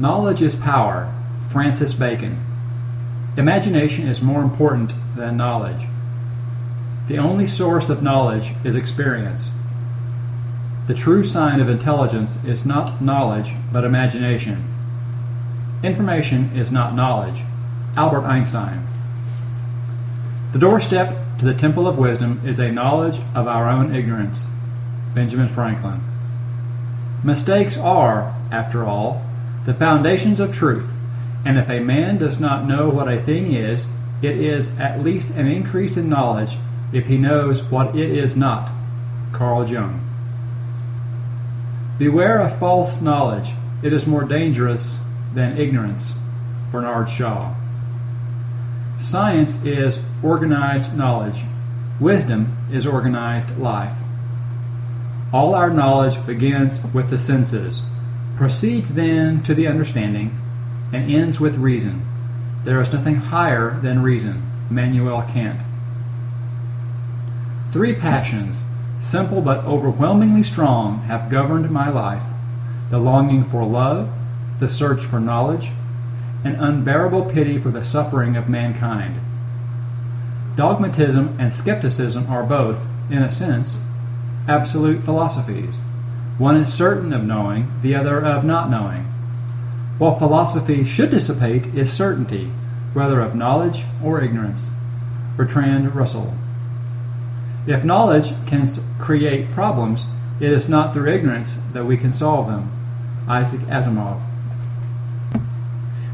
Knowledge is power. Francis Bacon. Imagination is more important than knowledge. The only source of knowledge is experience. The true sign of intelligence is not knowledge, but imagination. Information is not knowledge. Albert Einstein. The doorstep to the temple of wisdom is a knowledge of our own ignorance. Benjamin Franklin. Mistakes are, after all, the foundations of truth, and if a man does not know what a thing is, it is at least an increase in knowledge if he knows what it is not. Carl Jung. Beware of false knowledge. It is more dangerous than ignorance. Bernard Shaw. Science is organized knowledge. Wisdom is organized life. All our knowledge begins with the senses, proceeds then to the understanding, and ends with reason. There is nothing higher than reason. Immanuel Kant. Three passions, simple but overwhelmingly strong, have governed my life the longing for love, the search for knowledge, and unbearable pity for the suffering of mankind. Dogmatism and skepticism are both, in a sense, absolute philosophies. One is certain of knowing, the other of not knowing. What philosophy should dissipate is certainty, whether of knowledge or ignorance. Bertrand Russell. If knowledge can create problems, it is not through ignorance that we can solve them. Isaac Asimov.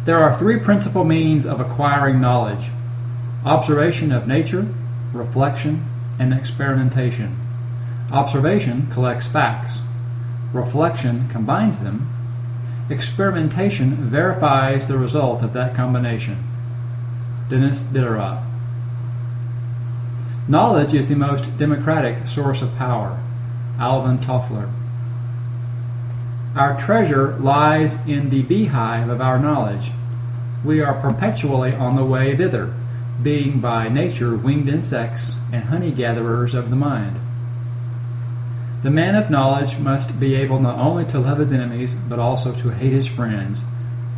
There are three principal means of acquiring knowledge observation of nature, reflection, and experimentation. Observation collects facts, reflection combines them, experimentation verifies the result of that combination. Denis Diderot. Knowledge is the most democratic source of power. Alvin Toffler. Our treasure lies in the beehive of our knowledge. We are perpetually on the way thither, being by nature winged insects and honey gatherers of the mind. The man of knowledge must be able not only to love his enemies, but also to hate his friends.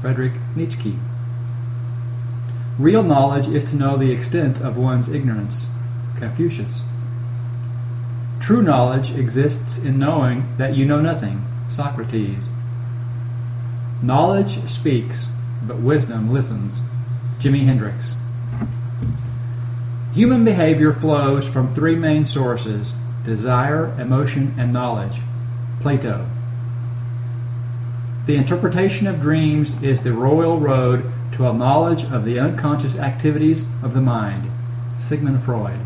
Friedrich Nietzsche. Real knowledge is to know the extent of one's ignorance. Confucius. True knowledge exists in knowing that you know nothing. Socrates. Knowledge speaks, but wisdom listens. Jimi Hendrix. Human behavior flows from three main sources desire, emotion, and knowledge. Plato. The interpretation of dreams is the royal road to a knowledge of the unconscious activities of the mind. Sigmund Freud.